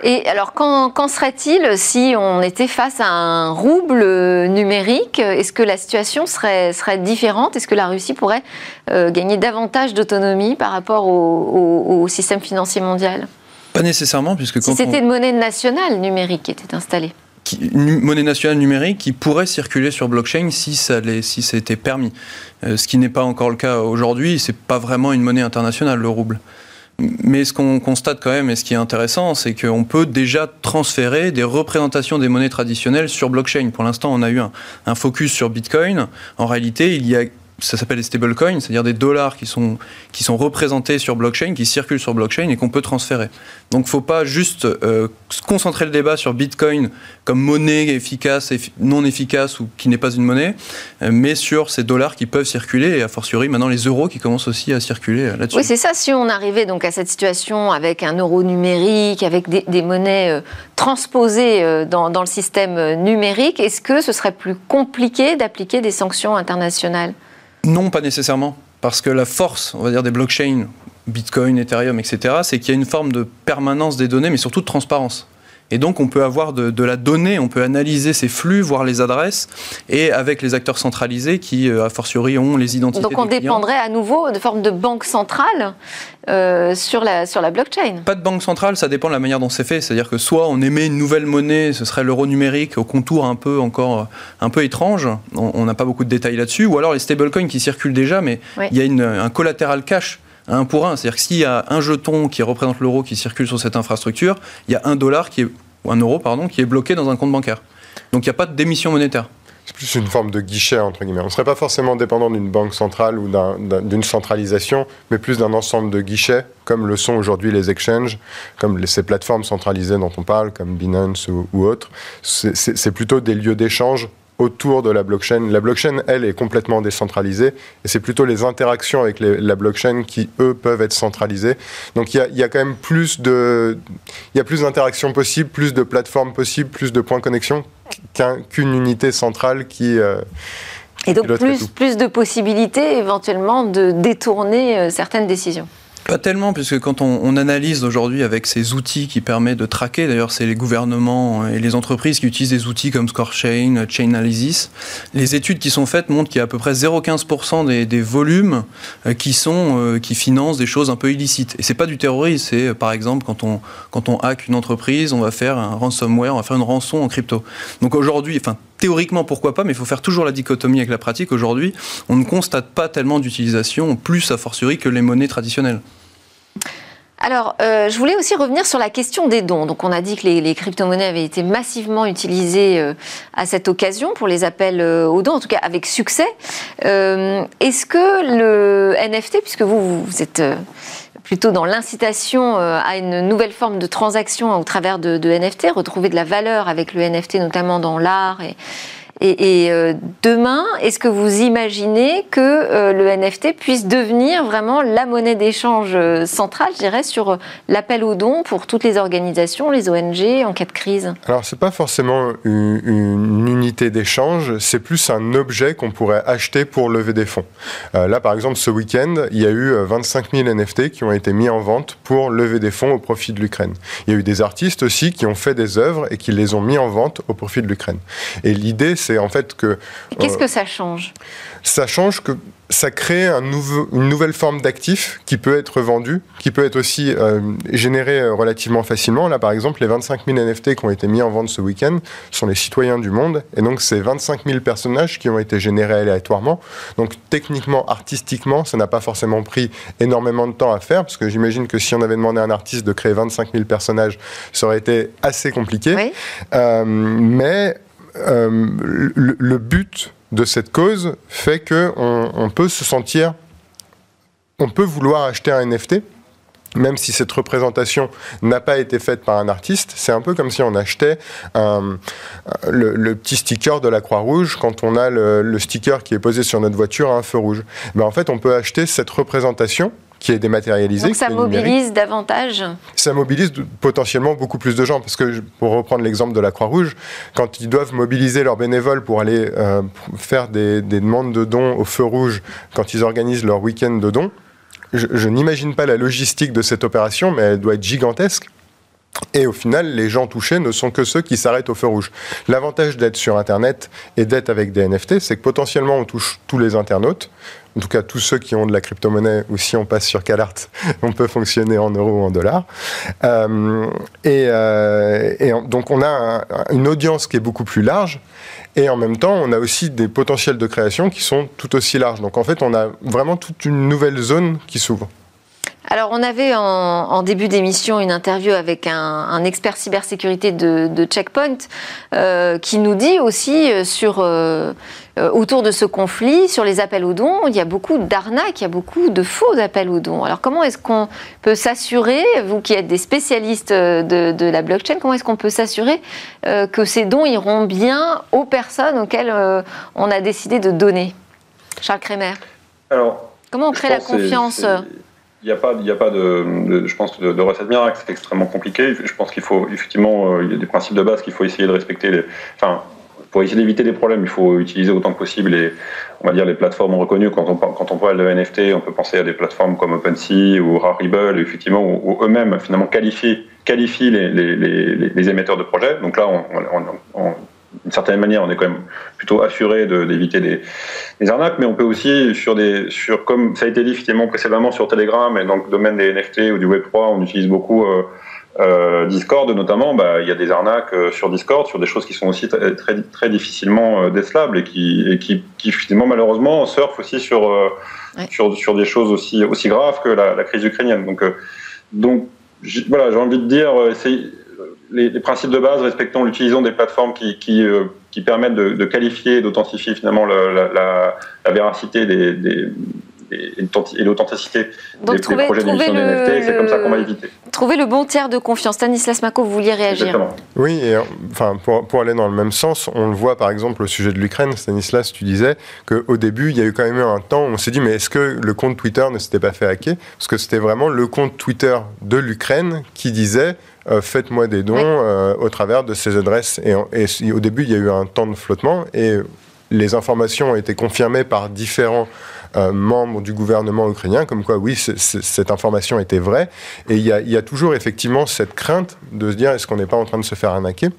Et alors, qu'en qu'en serait-il si on était face à un rouble numérique? Est-ce que la situation serait, serait différente? Est-ce que la Russie pourrait euh, gagner davantage d'autonomie par rapport au, au- au système financier mondial? Pas nécessairement, puisque Si quand c'était on- une monnaie nationale numérique qui était installée une monnaie nationale numérique qui pourrait circuler sur blockchain si ça si c'était permis. Euh, ce qui n'est pas encore le cas aujourd'hui, c'est pas vraiment une monnaie internationale le rouble. Mais ce qu'on constate quand même, et ce qui est intéressant, c'est qu'on peut déjà transférer des représentations des monnaies traditionnelles sur blockchain. Pour l'instant, on a eu un focus sur Bitcoin. En réalité, il y a ça s'appelle les stablecoins, c'est-à-dire des dollars qui sont, qui sont représentés sur blockchain, qui circulent sur blockchain et qu'on peut transférer. Donc il ne faut pas juste euh, concentrer le débat sur Bitcoin comme monnaie efficace et non efficace ou qui n'est pas une monnaie, euh, mais sur ces dollars qui peuvent circuler et a fortiori maintenant les euros qui commencent aussi à circuler euh, là-dessus. Oui, c'est ça. Si on arrivait donc à cette situation avec un euro numérique, avec des, monnaies euh, transposées dans, dans le système numérique, est-ce que ce serait plus compliqué d'appliquer des sanctions internationales? Non, pas nécessairement. Parce que la force, on va dire, des blockchains, Bitcoin, Ethereum, etc., c'est qu'il y a une forme de permanence des données, mais surtout de transparence. Et donc, on peut avoir de, de la donnée, on peut analyser ces flux, voir les adresses, et avec les acteurs centralisés qui, euh, a fortiori, ont les identités Donc on des clients. dépendrait à nouveau de forme de banque centrale euh, sur, la, sur la blockchain. Pas de banque centrale, ça dépend de la manière dont c'est fait. C'est-à-dire que soit on émet une nouvelle monnaie, ce serait l'euro numérique au contour un peu encore euh, un peu étrange. On n'a pas beaucoup de détails là-dessus. Ou alors les stablecoins qui circulent déjà, mais Oui. il y a une- un collatéral cash un pour un. C'est-à-dire que s'il y a un jeton qui représente l'euro qui circule sur cette infrastructure, il y a un dollar qui est ou un euro pardon qui est bloqué dans un compte bancaire. Donc il n'y a pas de démission monétaire. C'est plus une forme de guichet, entre guillemets. On ne serait pas forcément dépendant d'une banque centrale ou d'un- d'un- d'une centralisation, mais plus d'un ensemble de guichets, comme le sont aujourd'hui les exchanges, comme ces plateformes centralisées dont on parle, comme Binance ou, autres. C'est plutôt des lieux d'échange autour de la blockchain. La blockchain, elle, est complètement décentralisée, et c'est plutôt les interactions avec les- la blockchain qui, eux, peuvent être centralisées. Donc il y a, il y a quand même plus de, il y a plus d'interactions possibles, plus de plateformes possibles, plus de points de connexion qu'un- qu'une unité centrale qui. euh, Et donc plus, plus de possibilités éventuellement de détourner euh, certaines décisions. Pas tellement, puisque quand on, on analyse aujourd'hui avec ces outils qui permettent de traquer, d'ailleurs c'est les gouvernements et les entreprises qui utilisent des outils comme ScoreChain, Chainalysis, les études qui sont faites montrent qu'il y a à peu près 0,15% des, des volumes euh, qui, sont, euh, qui financent des choses un peu illicites. Et c'est pas du terrorisme, c'est euh, par exemple quand on, quand on hack une entreprise, on va faire un ransomware, on va faire une rançon en crypto. Donc aujourd'hui, enfin théoriquement pourquoi pas, mais il faut faire toujours la dichotomie avec la pratique. Aujourd'hui, on ne constate pas tellement d'utilisation, plus a fortiori que les monnaies traditionnelles. Alors, euh, je voulais aussi revenir sur la question des dons. Donc, on a dit que les, crypto-monnaies avaient été massivement utilisées euh, à cette occasion pour les appels euh, aux dons, en tout cas avec succès. Est-ce que le NFT, puisque vous, vous êtes plutôt dans l'incitation à une nouvelle forme de transaction au travers de, de NFT, retrouver de la valeur avec le NFT, notamment dans l'art et, et, euh, demain, est-ce que vous imaginez que euh, le NFT puisse devenir vraiment la monnaie d'échange euh, centrale, je dirais, sur l'appel aux dons pour toutes les organisations, les ONG en cas de crise? Alors, c'est pas forcément une unité d'échange, c'est plus un objet qu'on pourrait acheter pour lever des fonds. là, par exemple, ce week-end, il y a eu 25 000 NFT qui ont été mis en vente pour lever des fonds au profit de l'Ukraine. Il y a eu des artistes aussi qui ont fait des œuvres et qui les ont mis en vente au profit de l'Ukraine. Et l'idée, c'est en fait que... Qu'est-ce que ça change? Ça change que ça crée un nouveau, une nouvelle forme d'actif qui peut être vendu, qui peut être aussi euh, généré euh, relativement facilement. Là, par exemple, les 25 000 NFT qui ont été mis en vente ce week-end sont les citoyens du monde. Et donc, c'est 25 000 personnages qui ont été générés aléatoirement. Donc, techniquement, artistiquement, ça n'a pas forcément pris énormément de temps à faire, parce que j'imagine que si on avait demandé à un artiste de créer 25 000 personnages, ça aurait été assez compliqué. Euh, mais euh, le, but de cette cause fait qu'on on peut se sentir, on peut vouloir acheter un NFT, même si cette représentation n'a pas été faite par un artiste, c'est un peu comme si on achetait le, petit sticker de la Croix-Rouge quand on a le, sticker qui est posé sur notre voiture à un feu rouge. Mais en fait, on peut acheter cette représentation qui est dématérialisé. Donc ça mobilise davantage Ça mobilise potentiellement beaucoup plus de gens, parce que pour reprendre l'exemple de la Croix-Rouge, quand ils doivent mobiliser leurs bénévoles pour aller euh, faire des, demandes de dons au feu rouge, quand ils organisent leur week-end de dons, je n'imagine pas la logistique de cette opération, mais elle doit être gigantesque. Et au final, les gens touchés ne sont que ceux qui s'arrêtent au feu rouge. L'avantage d'être sur Internet et d'être avec des NFT, c'est que potentiellement on touche tous les internautes, en tout cas tous ceux qui ont de la crypto-monnaie, ou si on passe sur CalArt, [laughs] on peut fonctionner en euros ou en dollars. Euh, et, euh, donc on a une audience qui est beaucoup plus large, et en même temps on a aussi des potentiels de création qui sont tout aussi larges. Donc en fait on a vraiment toute une nouvelle zone qui s'ouvre. Alors, on avait en, début d'émission une interview avec un, expert cybersécurité de, Checkpoint euh, qui nous dit aussi sur, autour de ce conflit, sur les appels aux dons, il y a beaucoup d'arnaques, il y a beaucoup de faux appels aux dons. Alors, comment est-ce qu'on peut s'assurer, vous qui êtes des spécialistes de, la blockchain, comment est-ce qu'on peut s'assurer que ces dons iront bien aux personnes auxquelles on a décidé de donner? Charles Crémer Alors, Comment on crée la confiance il n'y a pas, il a pas de, je pense, de, recette miracle. C'est extrêmement compliqué. Je pense qu'il faut effectivement, euh, il y a des principes de base qu'il faut essayer de respecter. Les, enfin, pour essayer d'éviter des problèmes, il faut utiliser autant que possible les, on va dire les plateformes reconnues. Quand on, quand on parle de NFT, on peut penser à des plateformes comme OpenSea ou Rarible, effectivement, où, eux-mêmes finalement qualifient, qualifient les, émetteurs de projets. Donc là, d'une certaine manière, on est quand même plutôt assuré d'éviter des, arnaques, mais on peut aussi, sur des, sur, comme ça a été dit effectivement précédemment sur Telegram et dans le domaine des NFT ou du Web3, on utilise beaucoup euh, euh, Discord notamment, bah, il y a des arnaques euh, sur Discord, sur des choses qui sont aussi très, très, très difficilement décelables et qui, et qui, qui finalement malheureusement surfent aussi sur, sur, sur, des choses aussi, aussi graves que la, la crise ukrainienne. Donc, donc voilà, j'ai envie de dire, les, principes de base, respectant l'utilisation des plateformes qui, qui, euh, qui permettent de, de qualifier d'authentifier finalement la, la, la, véracité des, des et l'authenticité des, projets d'édition NFT, c'est comme ça qu'on va éviter. Trouver le bon tiers de confiance. Stanislas Mako, vous vouliez réagir Exactement. Oui, et, enfin, pour, pour, aller dans le même sens, on le voit par exemple au sujet de l'Ukraine. Stanislas, tu disais qu'au début, il y a eu quand même eu un temps où on s'est dit, mais est-ce que le compte Twitter ne s'était pas fait hacker? Parce que c'était vraiment le compte Twitter de l'Ukraine qui disait euh, faites-moi des dons euh, au travers de ces adresses. Et, au début, il y a eu un temps de flottement et les informations ont été confirmées par différents euh, membres du gouvernement ukrainien, comme quoi oui, cette information était vraie. Et il y, a, y, a, toujours effectivement cette crainte de se dire est-ce qu'on n'est pas en train de se faire arnaquer?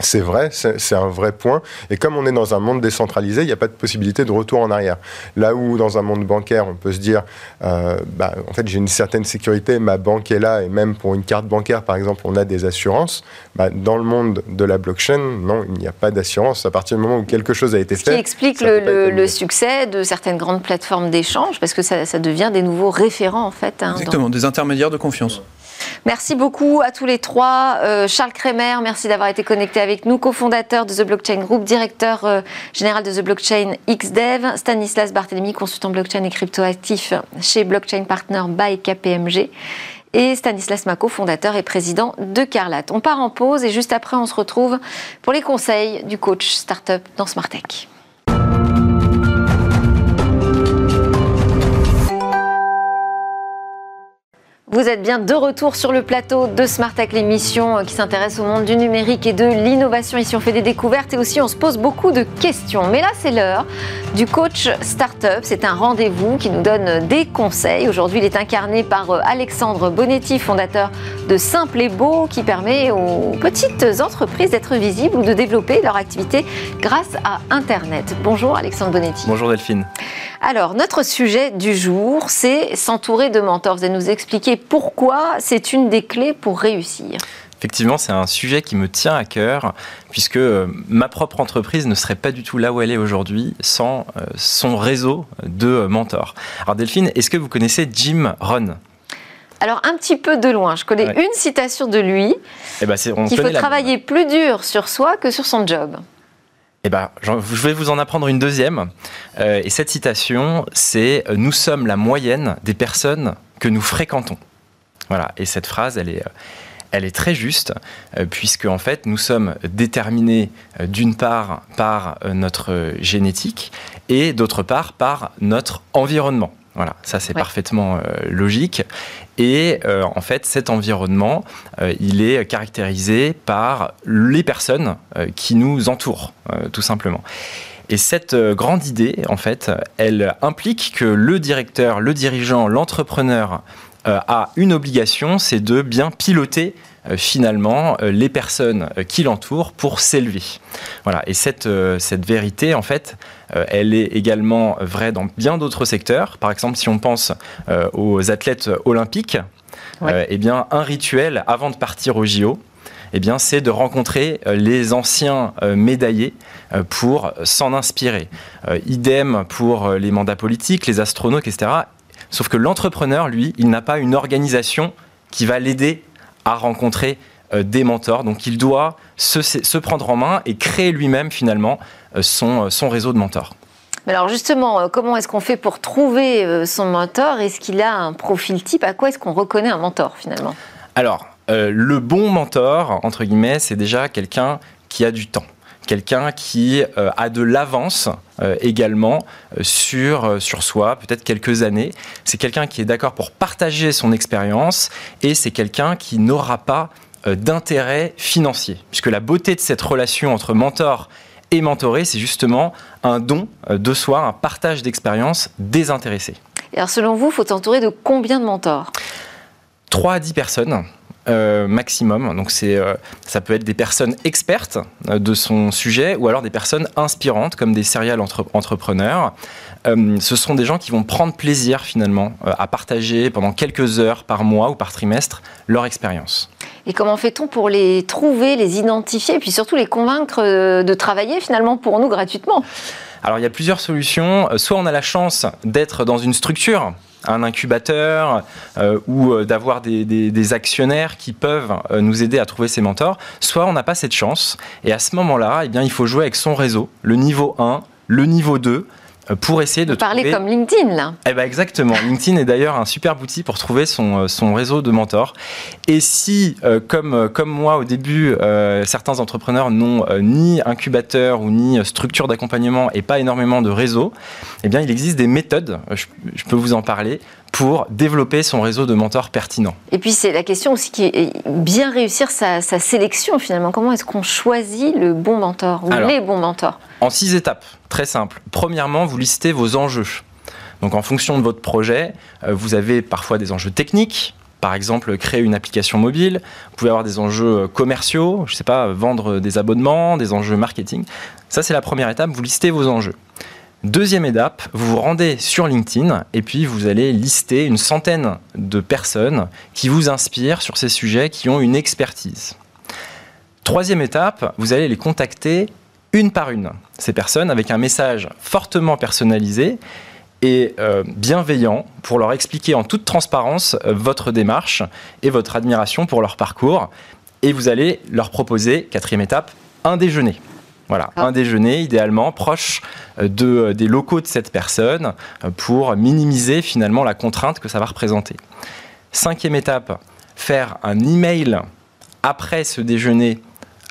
C'est vrai, c'est un vrai point. Et comme on est dans un monde décentralisé, il n'y a pas de possibilité de retour en arrière. Là où dans un monde bancaire, on peut se dire, euh, bah, en fait, j'ai une certaine sécurité, ma banque est là, et même pour une carte bancaire, par exemple, on a des assurances. Bah, dans le monde de la blockchain, non, il n'y a pas d'assurance. À partir du moment où quelque chose a été fait. Ce qui explique le, succès de certaines grandes plateformes d'échange, parce que ça, devient des nouveaux référents, en fait. Hein, Exactement, des intermédiaires de confiance. Merci beaucoup à tous les trois. Euh, Charles Kremer, merci d'avoir été connecté avec nous, cofondateur de The Blockchain Group, directeur euh, général de The Blockchain XDev, Stanislas Barthélemy, consultant blockchain et cryptoactif chez Blockchain Partner by KPMG et Stanislas Mako, fondateur et président de Carlat. On part en pause et juste après, on se retrouve pour les conseils du coach startup dans Smartech. Vous êtes bien de retour sur le plateau de Smart Tech, l'émission qui s'intéresse au monde du numérique et de l'innovation. Ici, on fait des découvertes et aussi on se pose beaucoup de questions. Mais là, c'est l'heure du coach startup. C'est un rendez-vous qui nous donne des conseils. Aujourd'hui, il est incarné par euh, Alexandre Bonetti, fondateur de Simple et Beau, qui permet aux petites entreprises d'être visibles ou de développer leur activité grâce à Internet. Bonjour Alexandre Bonetti. Bonjour Delphine. Alors, notre sujet du jour, c'est s'entourer de mentors. Vous allez nous expliquer pourquoi c'est une des clés pour réussir. Effectivement, c'est un sujet qui me tient à cœur, puisque euh, ma propre entreprise ne serait pas du tout là où elle est aujourd'hui sans euh, son réseau de mentors. Alors Delphine, est-ce que vous connaissez Jim Rohn alors un petit peu de loin, je connais une citation de lui, eh ben, qu'il faut travailler plus dur sur soi que sur son job. Eh ben, je vais vous en apprendre une deuxième. Euh, et cette citation, c'est Nous sommes la moyenne des personnes que nous fréquentons. Voilà. Et cette phrase, elle est, euh, elle est très juste, euh, puisque en fait, nous sommes déterminés d'une part par notre génétique et d'autre part par notre environnement. Voilà, ça c'est parfaitement logique. Et euh, en fait, cet environnement, euh, il est caractérisé par les personnes euh, qui nous entourent, tout simplement. Et cette grande idée, en fait, elle implique que le directeur, le dirigeant, l'entrepreneur a une obligation, c'est de bien piloter finalement les personnes qui l'entourent pour s'élever. Voilà. Et cette, cette vérité, en fait, euh, elle est également vraie dans bien d'autres secteurs. Par exemple, si on pense euh, aux athlètes olympiques, euh, eh bien, un rituel avant de partir au JO, eh bien, c'est de rencontrer les anciens médaillés pour s'en inspirer. idem pour les mandats politiques, les astronautes, etc. Sauf que l'entrepreneur, lui, il n'a pas une organisation qui va l'aider à rencontrer des mentors. Donc, il doit se, se, prendre en main et créer lui-même, finalement, euh, son, son réseau de mentors. alors justement, euh, comment est-ce qu'on fait pour trouver euh, son mentor? Est-ce qu'il a un profil type? À quoi est-ce qu'on reconnaît un mentor finalement? Alors, le bon mentor, entre guillemets, c'est déjà quelqu'un qui a du temps quelqu'un qui a de l'avance également sur, sur soi, peut-être quelques années. C'est quelqu'un qui est d'accord pour partager son expérience et c'est quelqu'un qui n'aura pas d'intérêt financier. Puisque la beauté de cette relation entre mentor et mentorer, c'est justement un don euh, de soi, un partage d'expérience désintéressé. Et alors selon vous, faut s'entourer de combien de mentors? 3 à 10 personnes. Euh, maximum. Donc c'est, euh, ça peut être des personnes expertes de son sujet ou alors des personnes inspirantes comme des serial entrepreneurs. ce sont des gens qui vont prendre plaisir finalement à partager pendant quelques heures par mois ou par trimestre leur expérience. Et comment fait-on pour les trouver, les identifier, et puis surtout les convaincre euh, de travailler finalement pour nous gratuitement? Alors il y a plusieurs solutions. Euh, soit on a la chance d'être dans une structure, un incubateur euh, ou d'avoir des, actionnaires qui peuvent nous aider à trouver ces mentors, soit on n'a pas cette chance. Et à ce moment-là, eh bien, il faut jouer avec son réseau, le niveau 1, le niveau 2, euh, pour essayer de parler comme LinkedIn là. Eh ben exactement. [laughs] LinkedIn est d'ailleurs un super outil pour trouver son, euh, son réseau de mentors. Et si, euh, comme, comme moi au début, certains entrepreneurs n'ont ni incubateur ou ni structure d'accompagnement et pas énormément de réseau, eh bien il existe des méthodes, je, je peux vous en parler, pour développer son réseau de mentors pertinent. Et puis c'est la question aussi qui est bien réussir sa, sélection finalement. Comment est-ce qu'on choisit le bon mentor ou les bons mentors? En six étapes, très simple. Premièrement, vous listez vos enjeux. Donc en fonction de votre projet, euh, vous avez parfois des enjeux techniques, par exemple créer une application mobile, vous pouvez avoir des enjeux commerciaux, je ne sais pas, vendre des abonnements, des enjeux marketing. Ça, c'est la première étape, vous listez vos enjeux. Deuxième étape, vous vous rendez sur LinkedIn et puis vous allez lister une centaine de personnes qui vous inspirent sur ces sujets, qui ont une expertise. Troisième étape, vous allez les contacter une par une, ces personnes, avec un message fortement personnalisé et euh, bienveillant pour leur expliquer en toute transparence euh, votre démarche et votre admiration pour leur parcours. Et vous allez leur proposer, quatrième étape, un déjeuner. Voilà, ah. un déjeuner idéalement proche euh, de, des locaux de cette personne pour minimiser finalement la contrainte que ça va représenter. Cinquième étape, faire un email après ce déjeuner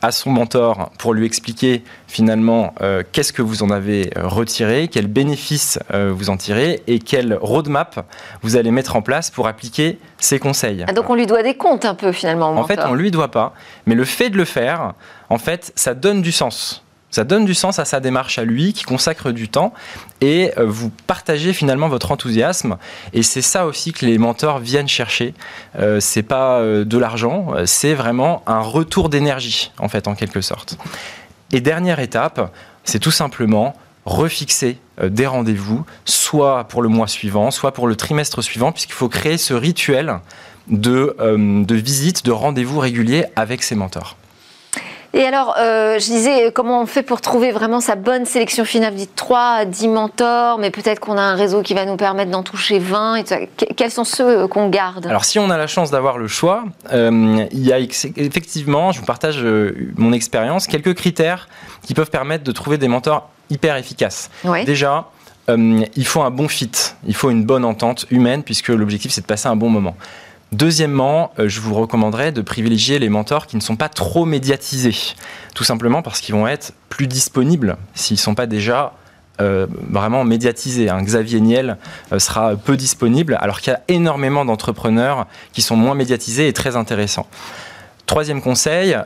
à son mentor pour lui expliquer finalement euh, qu'est-ce que vous en avez euh, retiré, quels bénéfices euh, vous en tirez et quelle roadmap vous allez mettre en place pour appliquer ces conseils. Ah, donc on lui doit des comptes un peu finalement. En fait, on lui doit pas, mais le fait de le faire, en fait, ça donne du sens. Ça donne du sens à sa démarche à lui, qui consacre du temps, et euh, vous partagez finalement votre enthousiasme. Et c'est ça aussi que les mentors viennent chercher. Euh, c'est pas euh, de l'argent, c'est vraiment un retour d'énergie, en fait, en quelque sorte. Et dernière étape, c'est tout simplement refixer des rendez-vous, soit pour le mois suivant, soit pour le trimestre suivant, puisqu'il faut créer ce rituel de, de visite, de rendez-vous réguliers avec ses mentors. Et alors, euh, je disais, comment on fait pour trouver vraiment sa bonne sélection finale? Vous dites 3 10 mentors, mais peut-être qu'on a un réseau qui va nous permettre d'en toucher 20. Et Quels sont ceux euh, qu'on garde? Alors, si on a la chance d'avoir le choix, euh, il y a effectivement, je vous partage mon expérience, quelques critères qui peuvent permettre de trouver des mentors hyper efficaces. Déjà, il faut un bon fit, il faut une bonne entente humaine, puisque l'objectif, c'est de passer un bon moment. Deuxièmement, euh, je vous recommanderais de privilégier les mentors qui ne sont pas trop médiatisés, tout simplement parce qu'ils vont être plus disponibles s'ils ne sont pas déjà euh, vraiment médiatisés. Xavier Niel euh, sera peu disponible, alors qu'il y a énormément d'entrepreneurs qui sont moins médiatisés et très intéressants. Troisième conseil,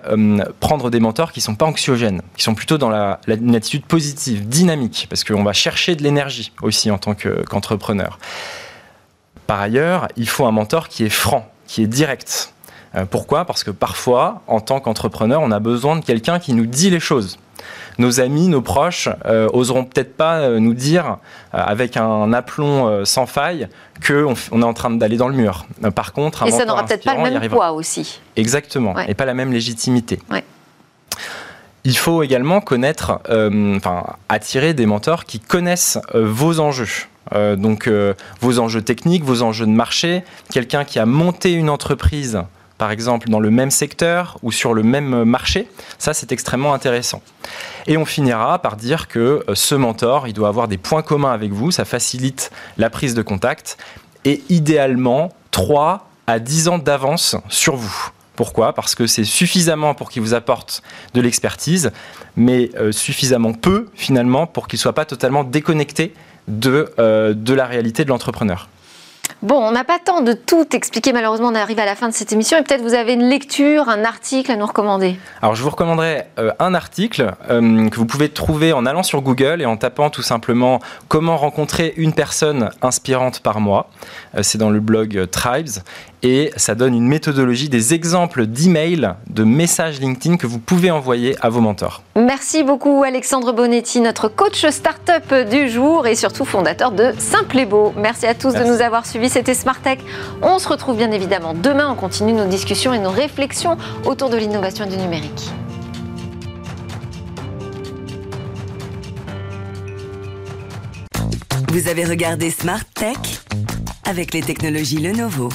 prendre des mentors qui ne sont pas anxiogènes, qui sont plutôt dans une attitude positive, dynamique, parce qu'on va chercher de l'énergie aussi en tant qu'entrepreneur. Par ailleurs, il faut un mentor qui est franc, qui est direct. Euh, pourquoi? Parce que parfois, en tant qu'entrepreneur, on a besoin de quelqu'un qui nous dit les choses. Nos amis, nos proches euh, oseront peut-être pas euh, nous dire avec un aplomb sans faille qu'on on est en train d'aller dans le mur. par contre, un et ça n'aura peut-être pas le même poids aussi. Exactement, et pas la même légitimité. Il faut également connaître, enfin, attirer des mentors qui connaissent vos enjeux. Euh, donc euh, vos enjeux techniques, vos enjeux de marché, quelqu'un qui a monté une entreprise par exemple dans le même secteur ou sur le même marché, ça c'est extrêmement intéressant. Et on finira par dire que euh, ce mentor, il doit avoir des points communs avec vous, ça facilite la prise de contact, et idéalement 3 à 10 ans d'avance sur vous. Pourquoi? Parce que c'est suffisamment pour qu'il vous apporte de l'expertise, mais suffisamment peu finalement pour qu'il ne soit pas totalement déconnecté de, euh, de la réalité de l'entrepreneur. Bon, on n'a pas temps de tout expliquer, malheureusement, on arrive à la fin de cette émission et peut-être vous avez une lecture, un article à nous recommander. Alors, je vous recommanderais euh, un article euh, que vous pouvez trouver en allant sur Google et en tapant tout simplement comment rencontrer une personne inspirante par mois. C'est dans le blog Tribes et ça donne une méthodologie, des exemples d'emails, de messages LinkedIn que vous pouvez envoyer à vos mentors. Merci beaucoup Alexandre Bonetti, notre coach startup du jour et surtout fondateur de Simple et Beau. Merci à tous de nous avoir suivis, c'était Tech. On se retrouve bien évidemment demain, on continue nos discussions et nos réflexions autour de l'innovation du numérique. Vous avez regardé Smart Tech avec les technologies Lenovo.